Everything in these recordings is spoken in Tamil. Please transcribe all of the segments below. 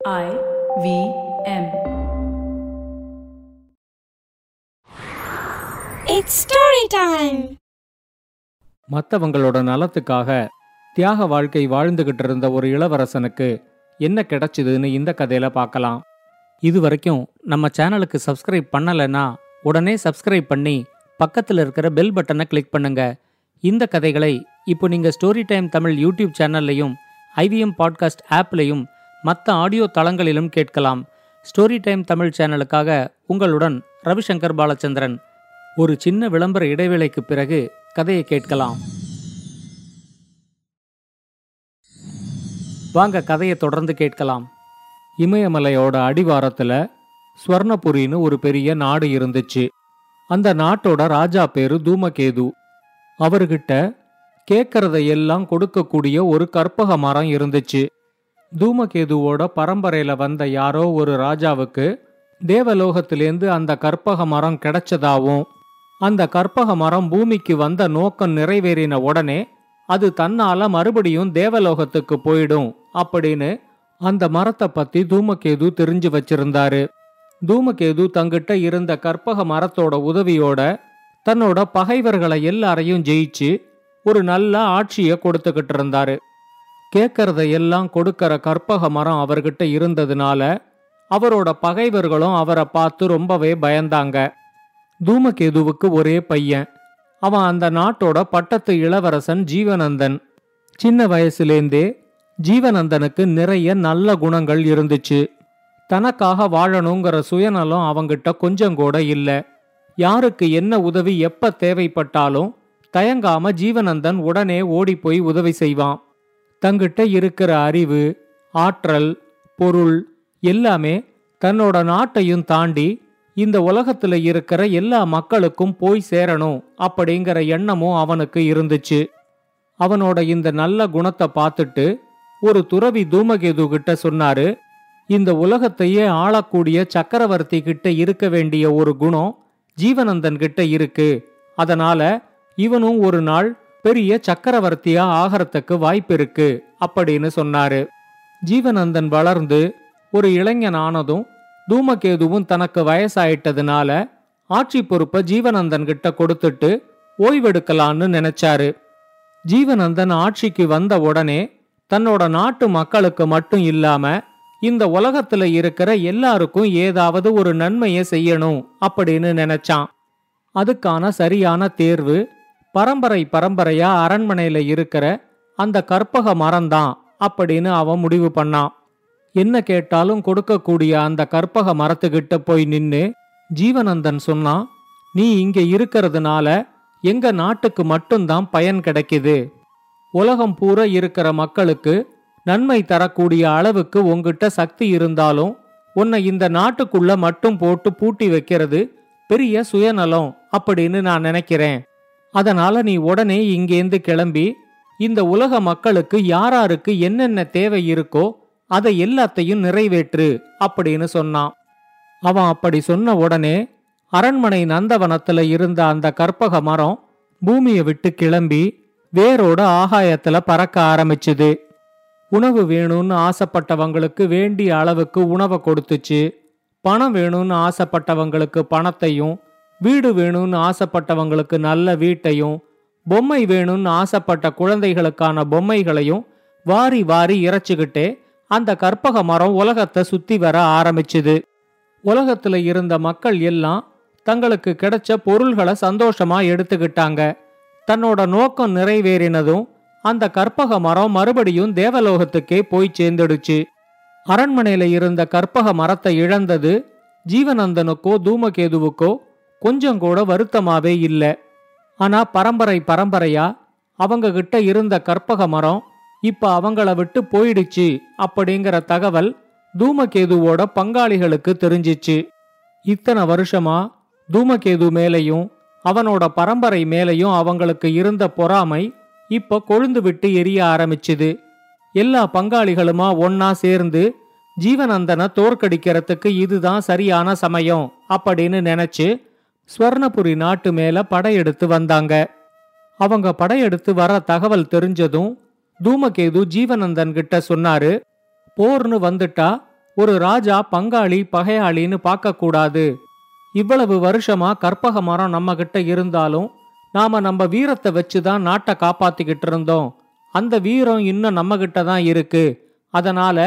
I V M. It's story time. மற்றவங்களோட நலத்துக்காக தியாக வாழ்க்கை வாழ்ந்துகிட்டு இருந்த ஒரு இளவரசனுக்கு என்ன கிடைச்சதுன்னு இந்த கதையில பார்க்கலாம் இது வரைக்கும் நம்ம சேனலுக்கு சப்ஸ்கிரைப் பண்ணலைன்னா உடனே சப்ஸ்கிரைப் பண்ணி பக்கத்தில் இருக்கிற பெல் பட்டனை கிளிக் பண்ணுங்க இந்த கதைகளை இப்போ நீங்க ஸ்டோரி டைம் தமிழ் யூடியூப் சேனல்லையும் ஐவிஎம் பாட்காஸ்ட் ஆப்லையும் மற்ற ஆடியோ தளங்களிலும் கேட்கலாம். ஸ்டோரி டைம் தமிழ் சேனலுக்காக உங்களுடன் ரவிசங்கர் பாலச்சந்திரன். ஒரு சின்ன விளம்பர இடைவேளைக்கு பிறகு கதையை கேட்கலாம். வாங்க கதையை தொடர்ந்து கேட்கலாம். இமயமலையோட அடிவாரத்துல ஸ்வர்ணபுரின்னு ஒரு பெரிய நாடு இருந்துச்சு. அந்த நாட்டோட ராஜா பேரு தூமகேது. அவர்கிட்ட கேட்கறதையெல்லாம் கொடுக்கக்கூடிய ஒரு கற்பக மரம் இருந்துச்சு. தூமகேதுவோட பரம்பரையில வந்த யாரோ ஒரு ராஜாவுக்கு தேவலோகத்திலேருந்து அந்த கற்பக மரம் கிடைச்சதாவும் அந்த கற்பக மரம் பூமிக்கு வந்த நோக்கம் நிறைவேறின உடனே அது தன்னால மறுபடியும் தேவலோகத்துக்கு போயிடும் அப்படின்னு அந்த மரத்தை பத்தி தூமகேது தெரிஞ்சு வச்சிருந்தாரு. தூமகேது தங்கிட்ட இருந்த கற்பக மரத்தோட உதவியோட தன்னோட பகைவர்களை எல்லாரையும் ஜெயிச்சு ஒரு நல்ல ஆட்சியை கொடுத்துக்கிட்டு இருந்தாரு. கேட்கறதையெல்லாம் எல்லாம் கொடுக்கற கற்பக மரம் அவர்கிட்ட இருந்ததுனால அவரோட பகைவர்களும் அவரை பார்த்து ரொம்பவே பயந்தாங்க. தூமகேதுவுக்கு ஒரே பையன். அவன் அந்த நாட்டோட பட்டத்து இளவரசன் ஜீவனந்தன் சின்ன வயசுலேந்தே ஜீவனந்தனுக்கு நிறைய நல்ல குணங்கள் இருந்துச்சு. தனக்காக வாழணுங்கிற சுயநலம் அவங்கிட்ட கொஞ்சம் கூட இல்ல. யாருக்கு என்ன உதவி எப்ப தேவைப்பட்டாலும் தயங்காம ஜீவனந்தன் உடனே ஓடிப்போய் உதவி செய்வான். தங்கிட்ட இருக்கிற அறிவு ஆற்றல் பொருள் எல்லாமே தன்னோட நாட்டையும் தாண்டி இந்த உலகத்துல இருக்கிற எல்லா மக்களுக்கும் போய் சேரணும் அப்படிங்கிற எண்ணமும் அவனுக்கு இருந்துச்சு. அவனோட இந்த நல்ல குணத்தை பார்த்துட்டு ஒரு துறவி தூமகேது கிட்ட சொன்னாரு இந்த உலகத்தையே ஆளக்கூடிய சக்கரவர்த்தி கிட்ட இருக்க வேண்டிய ஒரு குணம் ஜீவனந்தன் கிட்ட இருக்கு. அதனால இவனும் ஒரு நாள் பெரிய சக்கரவர்த்தியா ஆகறதுக்கு வாய்ப்பு இருக்கு அப்படின்னு சொன்னாரு. ஜீவனந்தன் வளர்ந்து ஒரு இளைஞன் ஆனதும் தூமகேதுவும் தனக்கு வயசாயிட்டதுனால ஆட்சி பொறுப்பை ஜீவனந்தன் கிட்ட கொடுத்துட்டு ஓய்வெடுக்கலான்னு நினைச்சாரு. ஜீவனந்தன் ஆட்சிக்கு வந்த உடனே தன்னோட நாட்டு மக்களுக்கு மட்டும் இல்லாம இந்த உலகத்துல இருக்கிற எல்லாருக்கும் ஏதாவது ஒரு நன்மையை செய்யணும் அப்படின்னு நினைச்சான். அதுக்கான சரியான தேர்வு பரம்பரை பரம்பரையா அரண்மனையில இருக்கிற அந்த கற்பக மரம்தான் அப்படின்னு அவன் முடிவு பண்ணான். என்ன கேட்டாலும் கொடுக்கக்கூடிய அந்த கற்பக மரத்துக்கிட்ட போய் நின்னு ஜீவனந்தன் சொன்னான் நீ இங்க இருக்கிறதுனால எங்க நாட்டுக்கு மட்டும்தான் பயன் கிடைக்குது. உலகம் பூரா இருக்கிற மக்களுக்கு நன்மை தரக்கூடிய அளவுக்கு உங்கிட்ட சக்தி இருந்தாலும் உன்னை இந்த நாட்டுக்குள்ள மட்டும் போட்டு பூட்டி வைக்கிறது பெரிய சுயநலம் அப்படின்னு நான் நினைக்கிறேன். அதனால நீ உடனே இங்கேந்து கிளம்பி இந்த உலக மக்களுக்கு யாராருக்கு என்னென்ன தேவை இருக்கோ அதை எல்லாத்தையும் நிறைவேற்று அப்படின்னு சொன்னான். அவன் அப்படி சொன்ன உடனே அரண்மனை நந்தவனத்துல இருந்த அந்த கற்பக மரம் பூமியை விட்டு கிளம்பி வேரோட ஆகாயத்துல பறக்க ஆரம்பிச்சுது. உணவு வேணும்னு ஆசைப்பட்டவங்களுக்கு வேண்டிய அளவுக்கு உணவை கொடுத்துச்சு. பணம் வேணும்னு ஆசைப்பட்டவங்களுக்கு பணத்தையும் வீடு வேணும்னு ஆசைப்பட்டவங்களுக்கு நல்ல வீட்டையும் பொம்மை வேணும்னு ஆசைப்பட்ட குழந்தைகளுக்கான பொம்மைகளையும் வாரி வாரி இறைச்சிக்கிட்டே அந்த கற்பக மரம் உலகத்தை சுத்தி வர ஆரம்பிச்சுது. உலகத்துல இருந்த மக்கள் எல்லாம் தங்களுக்கு கிடைச்ச பொருள்களை சந்தோஷமா எடுத்துக்கிட்டாங்க. தன்னோட நோக்கம் நிறைவேறினதும் அந்த கற்பக மரம் மறுபடியும் தேவலோகத்துக்கே போய் சேர்ந்துடுச்சு. அரண்மனையில இருந்த கற்பக மரத்தை இழந்தது ஜீவனந்தனுக்கோ தூமகேதுவுக்கோ கொஞ்சம் கூட வருத்தமாவே இல்ல. ஆனா பரம்பரை பரம்பரையா அவங்க கிட்ட இருந்த கற்பக மரம் இப்ப அவங்கள விட்டு போயிடுச்சு அப்படிங்கிற தகவல் தூமகேதுவோட பங்காளிகளுக்கு தெரிஞ்சிச்சு. இத்தனை வருஷமா தூமகேது மேலையும் அவனோட பரம்பரை மேலையும் அவங்களுக்கு இருந்த பொறாமை இப்ப கொழுந்து விட்டு எரிய ஆரம்பிச்சுது. எல்லா பங்காளிகளுமா ஒன்னா சேர்ந்து ஜீவனந்தனை தோற்கடிக்கிறதுக்கு இதுதான் சரியான சமயம் அப்படின்னு நினைச்சு ஸ்வர்ணபுரி நாட்டு மேல படையெடுத்து வந்தாங்க. அவங்க படையெடுத்து வர தகவல் தெரிஞ்சதும் தூமகேது ஜீவனந்தன் கிட்ட சொன்னாரு போர்னு வந்துட்டா ஒரு ராஜா பங்காளி பகையாளின்னு பார்க்க கூடாது. இவ்வளவு வருஷமா கற்பக மரம் நம்ம கிட்ட இருந்தாலும் நாம நம்ம வீரத்தை வச்சுதான் நாட்டை காப்பாத்திக்கிட்டு இருந்தோம். அந்த வீரம் இன்னும் நம்ம கிட்ட தான் இருக்கு. அதனால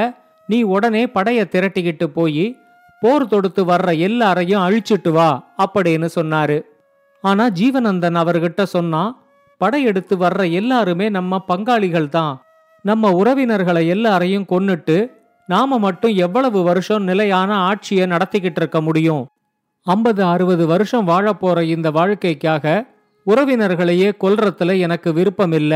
நீ உடனே படைய திரட்டிக்கிட்டு போய் போர் தொடுத்து வர்ற எல்லாரையும் அழிச்சிட்டு வா அப்படின்னு சொன்னாரு. ஆனா ஜீவனந்தன் அவர்கிட்ட சொன்னா படையெடுத்து வர்ற எல்லாருமே நம்ம பங்காளிகள் தான். நம்ம உறவினர்களை எல்லாரையும் கொன்னுட்டு நாம மட்டும் எவ்வளவு வருஷம் நிலையான ஆட்சியை நடத்திக்கிட்டு இருக்க முடியும்? ஐம்பது அறுபது வருஷம் வாழப்போற இந்த வாழ்க்கைக்காக உறவினர்களையே கொல்றதுல எனக்கு விருப்பம் இல்ல.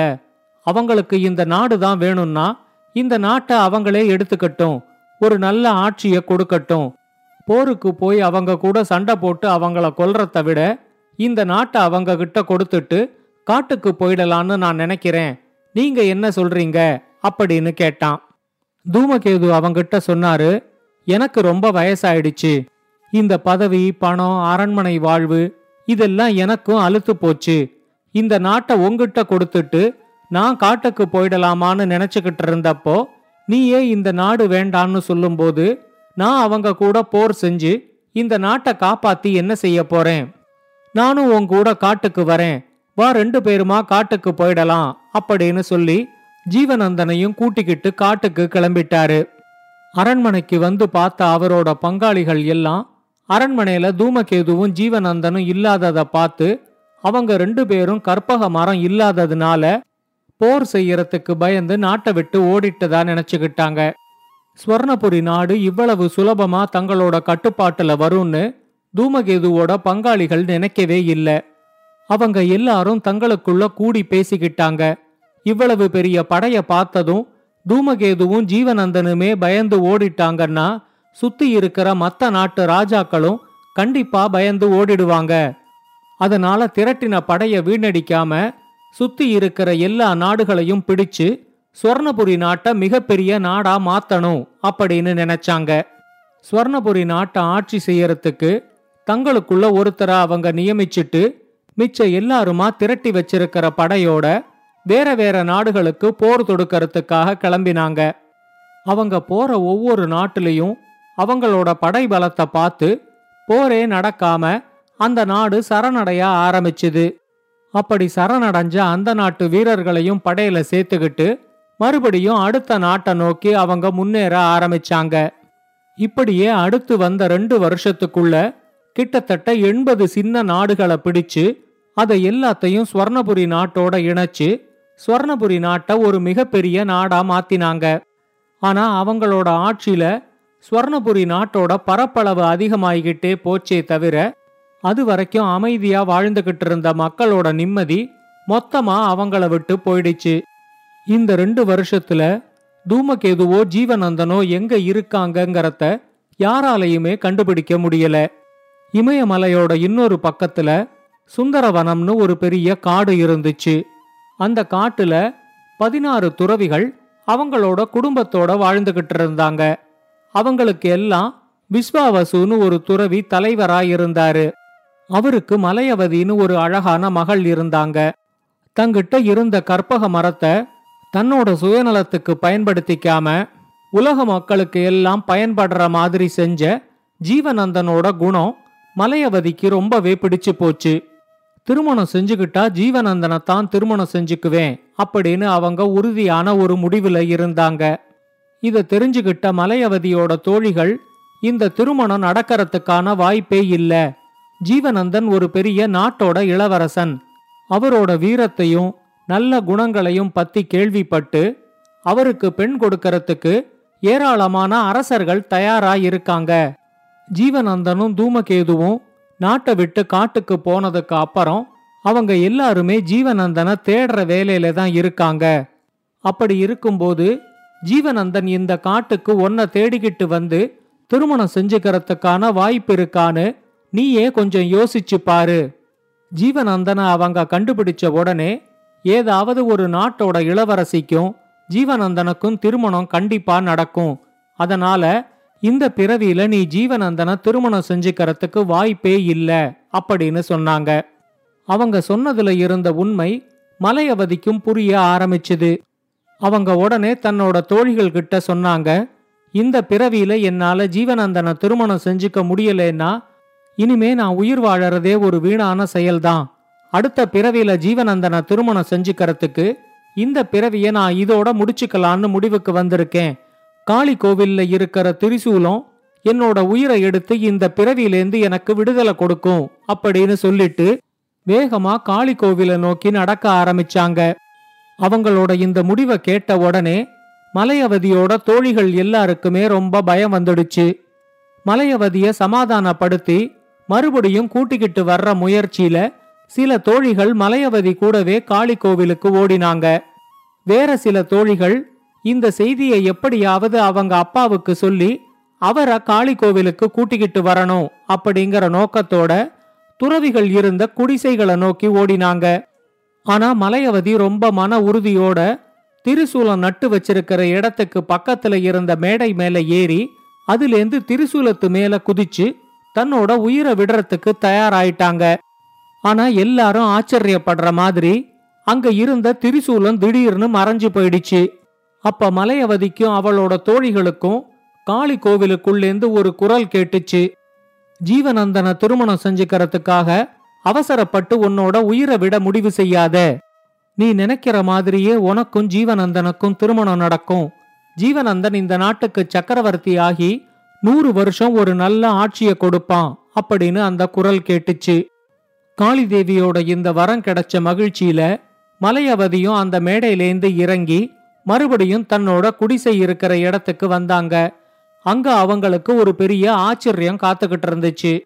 அவங்களுக்கு இந்த நாடு தான் வேணும்னா இந்த நாட்டை அவங்களே எடுத்துக்கட்டும். ஒரு நல்ல ஆட்சியை கொடுக்கட்டும். போருக்கு போய் அவங்க கூட சண்டை போட்டு அவங்கள கொல்றத விட இந்த நாட்டை அவங்க கிட்ட கொடுத்துட்டு காட்டுக்கு போயிடலான்னு நான் நினைக்கிறேன். நீங்க என்ன சொல்றீங்க? அப்படின்னு கேட்டான். தூமகேது அவங்கிட்ட சொன்னாரு எனக்கு ரொம்ப வயசாயிடுச்சு. இந்த பதவி பணம் அரண்மனை வாழ்வு இதெல்லாம் எனக்கும் அழுத்து போச்சு. இந்த நாட்டை உங்ககிட்ட கொடுத்துட்டு நான் காட்டுக்கு போயிடலாமான்னு நினைச்சுக்கிட்டு இருந்தப்போ நீயே இந்த நாடு வேண்டான்னு சொல்லும்போது நான் அவங்க கூட போர் செஞ்சு இந்த நாட்டை காப்பாத்தி என்ன செய்ய போறேன்? நானும் உன் கூட காட்டுக்கு வரேன். வா ரெண்டு பேருமா காட்டுக்கு போயிடலாம் அப்படின்னு சொல்லி ஜீவனந்தனையும் கூட்டிக்கிட்டு காட்டுக்கு கிளம்பிட்டாரு. அரண்மனைக்கு வந்து பார்த்த அவரோட பங்காளிகள் எல்லாம் அரண்மனையில தூமகேதுவும் ஜீவனந்தனும் இல்லாததை பார்த்து அவங்க ரெண்டு பேரும் கற்பக மரம் இல்லாததுனால போர் செய்யறதுக்கு பயந்து நாட்டை விட்டு ஓடிட்டதா நினைச்சுக்கிட்டாங்க. ஸ்வர்ணபுரி நாடு இவ்வளவு சுலபமா தங்களோட கட்டுப்பாட்டுல வரும்னு தூமகேதுவோட பங்காளிகள் நினைக்கவே இல்ல. அவங்க எல்லாரும் தங்களுக்குள்ள கூடி பேசிக்கிட்டாங்க. இவ்வளவு பெரிய படைய பார்த்ததும் தூமகேதுவும் ஜீவனந்தனுமே பயந்து ஓடிட்டாங்கன்னா சுத்தி இருக்கிற மத்த நாட்டு ராஜாக்களும் கண்டிப்பா பயந்து ஓடிடுவாங்க. அதனால திரட்டின படைய வீணடிக்காம சுத்தி இருக்கிற எல்லா நாடுகளையும் பிடிச்சு ஸ்வர்ணபுரி நாட்டை மிகப்பெரிய நாடா மாத்தணும் அப்படின்னு நினைச்சாங்க. ஸ்வர்ணபுரி நாட்டை ஆட்சி செய்யறதுக்கு தங்களுக்குள்ள ஒருத்தரை அவங்க நியமிச்சிட்டு மிச்ச எல்லாருமா திரட்டி வச்சிருக்கிற படையோட வேற வேற நாடுகளுக்கு போர் தொடுக்கறதுக்காக கிளம்பினாங்க. அவங்க போற ஒவ்வொரு நாட்டிலையும் அவங்களோட படை பலத்தை பார்த்து போரே நடக்காம அந்த நாடு சரணடைய ஆரம்பிச்சுது. அப்படி சரணடைஞ்ச அந்த நாட்டு வீரர்களையும் படையில சேர்த்துக்கிட்டு மறுபடியும் அடுத்த நாட்டை நோக்கி அவங்க முன்னேற ஆரம்பிச்சாங்க. இப்படியே அடுத்து வந்த ரெண்டு வருஷத்துக்குள்ள கிட்டத்தட்ட எண்பது சின்ன நாடுகளை பிடிச்சு அதை எல்லாத்தையும் ஸ்வர்ணபுரி நாட்டோட இணைச்சு ஸ்வர்ணபுரி நாட்டை ஒரு மிகப்பெரிய நாடா மாத்தினாங்க. ஆனா அவங்களோட ஆட்சியில ஸ்வர்ணபுரி நாட்டோட பரப்பளவு அதிகமாகிக்கிட்டே போச்சே தவிர அது வரைக்கும் அமைதியா வாழ்ந்துகிட்டு இருந்த மக்களோட நிம்மதி மொத்தமா அவங்கள விட்டு போயிடுச்சு. இந்த ரெண்டு வருஷத்துல தூமகேதுவோ ஜீவநந்தனோ எங்க இருக்காங்கங்கிறத யாராலையுமே கண்டுபிடிக்க முடியல. இமயமலையோட இன்னொரு பக்கத்துல சுந்தரவனம்னு ஒரு பெரிய காடு இருந்துச்சு. அந்த காட்டுல பதினாறு துறவிகள் அவங்களோட குடும்பத்தோட வாழ்ந்துகிட்டு இருந்தாங்க. அவங்களுக்கு எல்லாம் விஸ்வாவசுன்னு ஒரு துறவி தலைவராய் இருந்தாரு. அவருக்கு மலையவதின்னு ஒரு அழகான மகள் இருந்தாங்க. தங்கிட்ட இருந்த கற்பக மரத்தை தன்னோட சுயநலத்துக்கு பயன்படுத்திக்காம உலக மக்களுக்கு எல்லாம் பயன்படுற மாதிரி செஞ்ச ஜீவனந்தனோட குணம் மலையவதிக்கு ரொம்பவே பிடிச்சு போச்சு. திருமணம் செஞ்சுக்கிட்டா ஜீவனந்தனை தான் திருமணம் செஞ்சுக்குவேன் அப்படின்னு அவங்க உறுதியான ஒரு முடிவில் இருந்தாங்க. இதை தெரிஞ்சுக்கிட்ட மலையவதியோட தோழிகள் இந்த திருமணம் நடக்கிறதுக்கான வாய்ப்பே இல்ல. ஜீவனந்தன் ஒரு பெரிய நாட்டோட இளவரசன். அவரோட வீரத்தையும் நல்ல குணங்களையும் பத்தி கேள்விப்பட்டு அவருக்கு பெண் கொடுக்கறதுக்கு ஏராளமான அரசர்கள் தயாரா இருக்காங்க ஜீவனந்தனும் தூமகேதுவும் நாட்டை விட்டு காட்டுக்கு போனதுக்கு அப்புறம் அவங்க எல்லாருமே ஜீவனந்தனை தேடுற வேலையில தான் இருக்காங்க. அப்படி இருக்கும்போது ஜீவனந்தன் இந்த காட்டுக்கு ஒன்ன தேடிக்கிட்டு வந்து திருமணம் செஞ்சுக்கிறதுக்கான வாய்ப்பு இருக்கான்னு நீயே கொஞ்சம் யோசிச்சு பாரு. ஜீவனந்தனை அவங்க கண்டுபிடிச்ச உடனே ஏதாவது ஒரு நாட்டோட இளவரசிக்கும் ஜீவனந்தனுக்கும் திருமணம் கண்டிப்பா நடக்கும். அதனால இந்த பிறவியில நீ ஜீவனந்தனை திருமணம் செஞ்சுக்கிறதுக்கு வாய்ப்பே இல்ல அப்படின்னு சொன்னாங்க. அவங்க சொன்னதுல இருந்த உண்மை மலையவதிக்கும் புரிய ஆரம்பிச்சுது. அவங்க உடனே தன்னோட தோழிகள் கிட்ட சொன்னாங்க இந்த பிறவியில என்னால ஜீவனந்தனை திருமணம் செஞ்சுக்க முடியலன்னா இனிமே நான் உயிர் வாழறதே ஒரு வீணான செயல்தான். அடுத்த பிறவியில ஜீவனந்தனை திருமணம் செஞ்சுக்கிறதுக்கு இந்த பிறவியை நான் இதோட முடிச்சுக்கலான்னு முடிவுக்கு வந்திருக்கேன். காளி கோவில்ல இருக்கிற திரிசூலம் என்னோட உயிரை எடுத்து இந்த பிறவியிலேருந்து எனக்கு விடுதலை கொடுக்கும் அப்படின்னு சொல்லிட்டு வேகமா காளி கோவிலை நோக்கி நடக்க ஆரம்பிச்சாங்க. அவங்களோட இந்த முடிவை கேட்ட உடனே மலையவதியோட தோழிகள் எல்லாருக்குமே ரொம்ப பயம் வந்துடுச்சு. மலையவதிய சமாதானப்படுத்தி மறுபடியும் கூட்டிக்கிட்டு வர்ற முயற்சியில சில தோழிகள் மலையவதி கூடவே காளி கோவிலுக்கு ஓடினாங்க. வேற சில தோழிகள் இந்த செய்தியை எப்படியாவது அவங்க அப்பாவுக்கு சொல்லி அவரை காளி கோவிலுக்கு கூட்டிக்கிட்டு வரணும் அப்படிங்கிற நோக்கத்தோட துறவிகள் இருந்த குடிசைகளை நோக்கி ஓடினாங்க. ஆனா மலையவதி ரொம்ப மன உறுதியோட திரிசூலம் நட்டு வச்சிருக்கிற இடத்துக்கு பக்கத்துல இருந்த மேடை மேல ஏறி அதுலேருந்து திரிசூலத்து மேல குதிச்சு தன்னோட உயிரை விடுறதுக்கு தயாராயிட்டாங்க. ஆனா எல்லாரும் ஆச்சரியப்படுற மாதிரி அங்க இருந்த திரிசூலம் திடீர்னு மறைஞ்சு போயிடுச்சு. அப்ப மலையவதிக்கும் அவளோட தோழிகளுக்கும் காளி கோவிலுக்குள்ளேந்து ஒரு குரல் கேட்டுச்சு. ஜீவனந்தனை திருமணம் செஞ்சுக்கிறதுக்காக அவசரப்பட்டு உன்னோட உயிரை விட முடிவு செய்யாத. நீ நினைக்கிற மாதிரியே உனக்கும் ஜீவனந்தனுக்கும் திருமணம் நடக்கும். ஜீவனந்தன் இந்த நாட்டுக்கு சக்கரவர்த்தி ஆகி நூறு வருஷம் ஒரு நல்ல ஆட்சியை கொடுப்பான் அப்படின்னு அந்த குரல் கேட்டுச்சு. காளி தேவியோட இந்த வரம் கிடைச்ச மகிழ்ச்சியில மலையவதியும் அந்த மேடையிலேந்து இறங்கி மறுபடியும் தன்னோட குடிசை இருக்கிற இடத்துக்கு வந்தாங்க. அங்க அவங்களுக்கு ஒரு பெரிய ஆச்சரியம் காத்துக்கிட்டு இருந்துச்சு.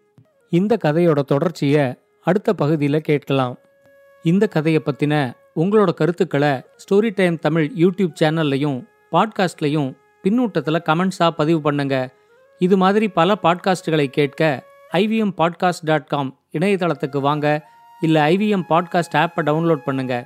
இந்த கதையோட தொடர்ச்சிய அடுத்த பகுதியில கேட்கலாம். இந்த கதையை பத்தின உங்களோட கருத்துக்களை ஸ்டோரி டைம் தமிழ் யூடியூப் சேனல்லையும் பாட்காஸ்ட்லையும் பின்னூட்டத்தில் கமெண்ட்ஸாக பதிவு பண்ணுங்க. இது மாதிரி பல பாட்காஸ்டுகளை கேட்க ஐவிஎம் பாட்காஸ்ட் டாட் காம் இணையதளத்துக்கு வாங்க இல்லை ஐவிஎம் பாட்காஸ்ட் ஆப்பை டவுன்லோட் பண்ணுங்கள்